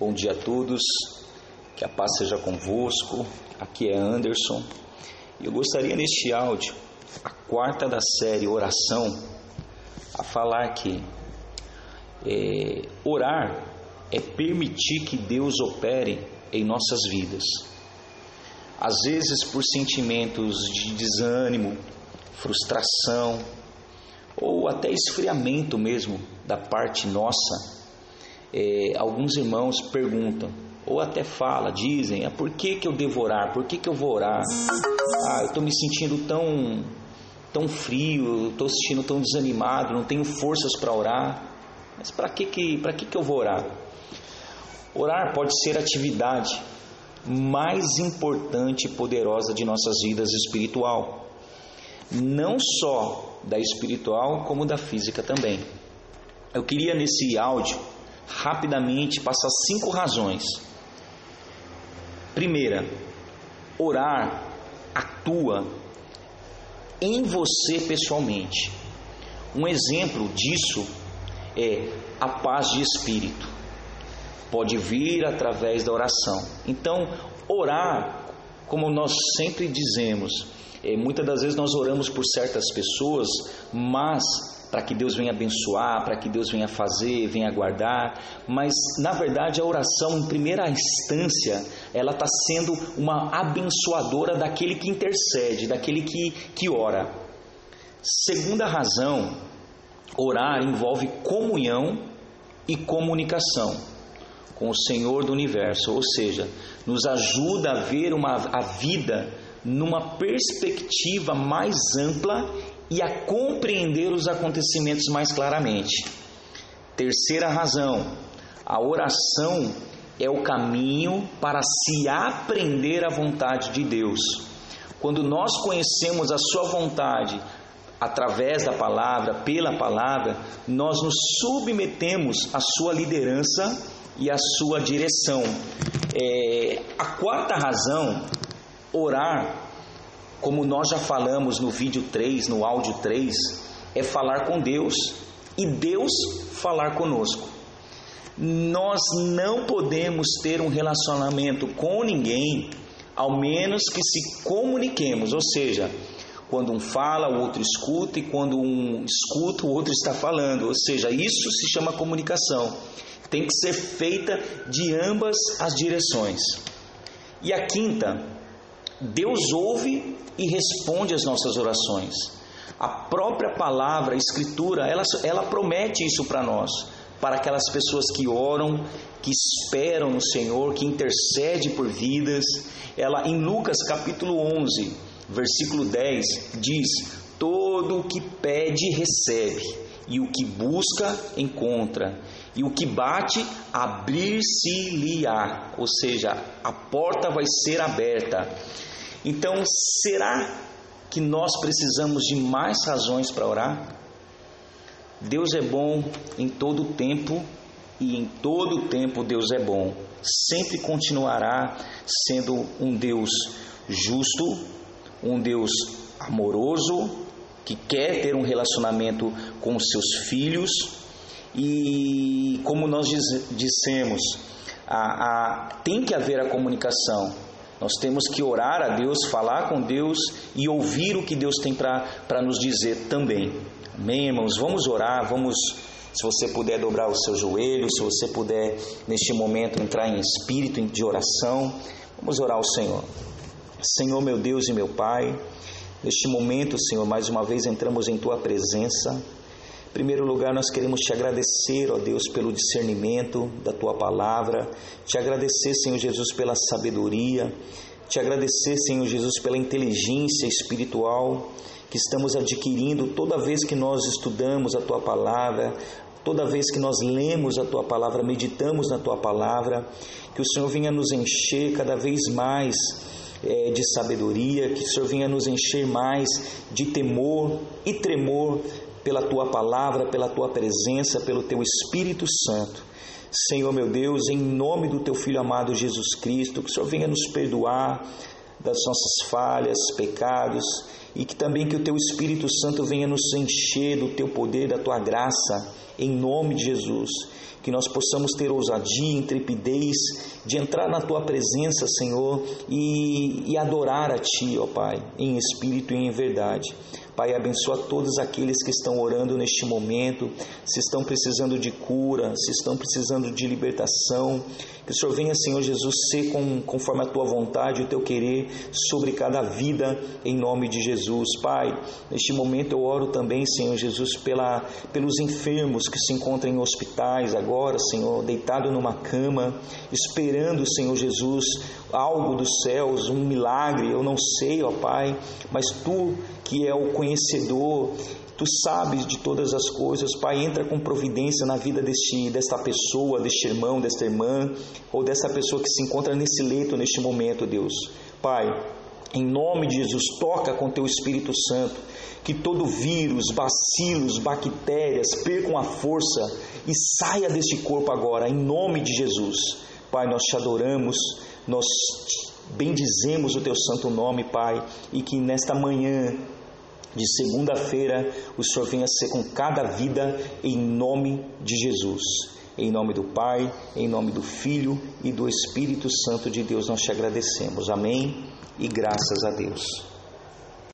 Bom dia a todos, que a paz seja convosco. Aqui é Anderson e eu gostaria neste áudio, a quarta da série Oração, a falar que é, orar é permitir que Deus opere em nossas vidas. Às vezes, por sentimentos de desânimo, frustração ou até esfriamento mesmo da parte nossa, é, alguns irmãos perguntam, ou até fala, dizem, ah, por que, que eu devo orar? Por que, que eu vou orar? Ah, eu estou me sentindo tão, tão frio, estou sentindo tão desanimado, não tenho forças para orar. Mas para que, que, que, que eu vou orar? Orar pode ser a atividade mais importante e poderosa de nossas vidas espiritual. Não só da espiritual, como da física também. Eu queria nesse áudio rapidamente passar cinco razões. Primeira, orar atua em você pessoalmente. Um exemplo disso é a paz de espírito. Pode vir através da oração. Então, orar, como nós sempre dizemos, é, muitas das vezes nós oramos por certas pessoas, mas para que Deus venha abençoar, para que Deus venha fazer, venha guardar, mas na verdade a oração, em primeira instância, ela está sendo uma abençoadora daquele que intercede, daquele que, que ora. Segunda razão, orar envolve comunhão e comunicação com o Senhor do universo, ou seja, nos ajuda a ver uma, a vida numa perspectiva mais ampla e a compreender os acontecimentos mais claramente. Terceira razão, a oração é o caminho para se aprender a vontade de Deus. Quando nós conhecemos a Sua vontade através da palavra, pela palavra, nós nos submetemos à Sua liderança e à Sua direção. É, a quarta razão, orar como nós já falamos no vídeo 3, no áudio 3, é falar com Deus e Deus falar conosco. Nós não podemos ter um relacionamento com ninguém ao menos que se comuniquemos, ou seja, quando um fala, o outro escuta, e quando um escuta, o outro está falando, ou seja, isso se chama comunicação. Tem que ser feita de ambas as direções. E a quinta, Deus ouve e responde às nossas orações. A própria palavra, a escritura, ela, ela promete isso para nós, para aquelas pessoas que oram, que esperam no Senhor, que intercede por vidas. Ela em Lucas capítulo 11, versículo 10 diz: Todo o que pede recebe, e o que busca encontra, e o que bate abrir-se-lhe-á, ou seja, a porta vai ser aberta. Então, será que nós precisamos de mais razões para orar? Deus é bom em todo tempo e em todo tempo Deus é bom. Sempre continuará sendo um Deus justo, um Deus amoroso, que quer ter um relacionamento com os seus filhos e, como nós dissemos, a, a, tem que haver a comunicação nós temos que orar a Deus, falar com Deus e ouvir o que Deus tem para nos dizer também. Amém, irmãos? Vamos orar, vamos, se você puder dobrar o seu joelho, se você puder neste momento entrar em espírito de oração, vamos orar ao Senhor. Senhor, meu Deus e meu Pai, neste momento, Senhor, mais uma vez entramos em Tua presença. Em primeiro lugar, nós queremos te agradecer, ó Deus, pelo discernimento da tua palavra, te agradecer, Senhor Jesus, pela sabedoria, te agradecer, Senhor Jesus, pela inteligência espiritual que estamos adquirindo toda vez que nós estudamos a tua palavra, toda vez que nós lemos a tua palavra, meditamos na tua palavra, que o Senhor venha nos encher cada vez mais é, de sabedoria, que o Senhor venha nos encher mais de temor e tremor pela tua palavra, pela tua presença, pelo teu Espírito Santo. Senhor meu Deus, em nome do teu Filho amado Jesus Cristo, que o Senhor venha nos perdoar das nossas falhas, pecados e que também que o teu Espírito Santo venha nos encher do teu poder, da tua graça, em nome de Jesus. Que nós possamos ter ousadia, intrepidez de entrar na tua presença, Senhor, e, e adorar a Ti, ó Pai, em espírito e em verdade. Pai, abençoa todos aqueles que estão orando neste momento, se estão precisando de cura, se estão precisando de libertação. Que o Senhor venha, Senhor Jesus, ser com, conforme a tua vontade, o teu querer sobre cada vida, em nome de Jesus. Pai, neste momento eu oro também, Senhor Jesus, pela, pelos enfermos que se encontram em hospitais agora, Senhor, deitado numa cama, esperando, Senhor Jesus, algo dos céus, um milagre, eu não sei, ó Pai, mas tu que é o conhecedor, tu sabes de todas as coisas, Pai, entra com providência na vida deste, desta pessoa, deste irmão, desta irmã, ou dessa pessoa que se encontra nesse leito neste momento, Deus. Pai, em nome de Jesus, toca com teu Espírito Santo, que todo vírus, bacilos, bactérias percam a força e saia deste corpo agora, em nome de Jesus. Pai, nós te adoramos, nós bendizemos o teu santo nome, Pai, e que nesta manhã de segunda-feira o Senhor venha ser com cada vida em nome de Jesus. Em nome do Pai, em nome do Filho e do Espírito Santo de Deus nós te agradecemos. Amém e graças a Deus.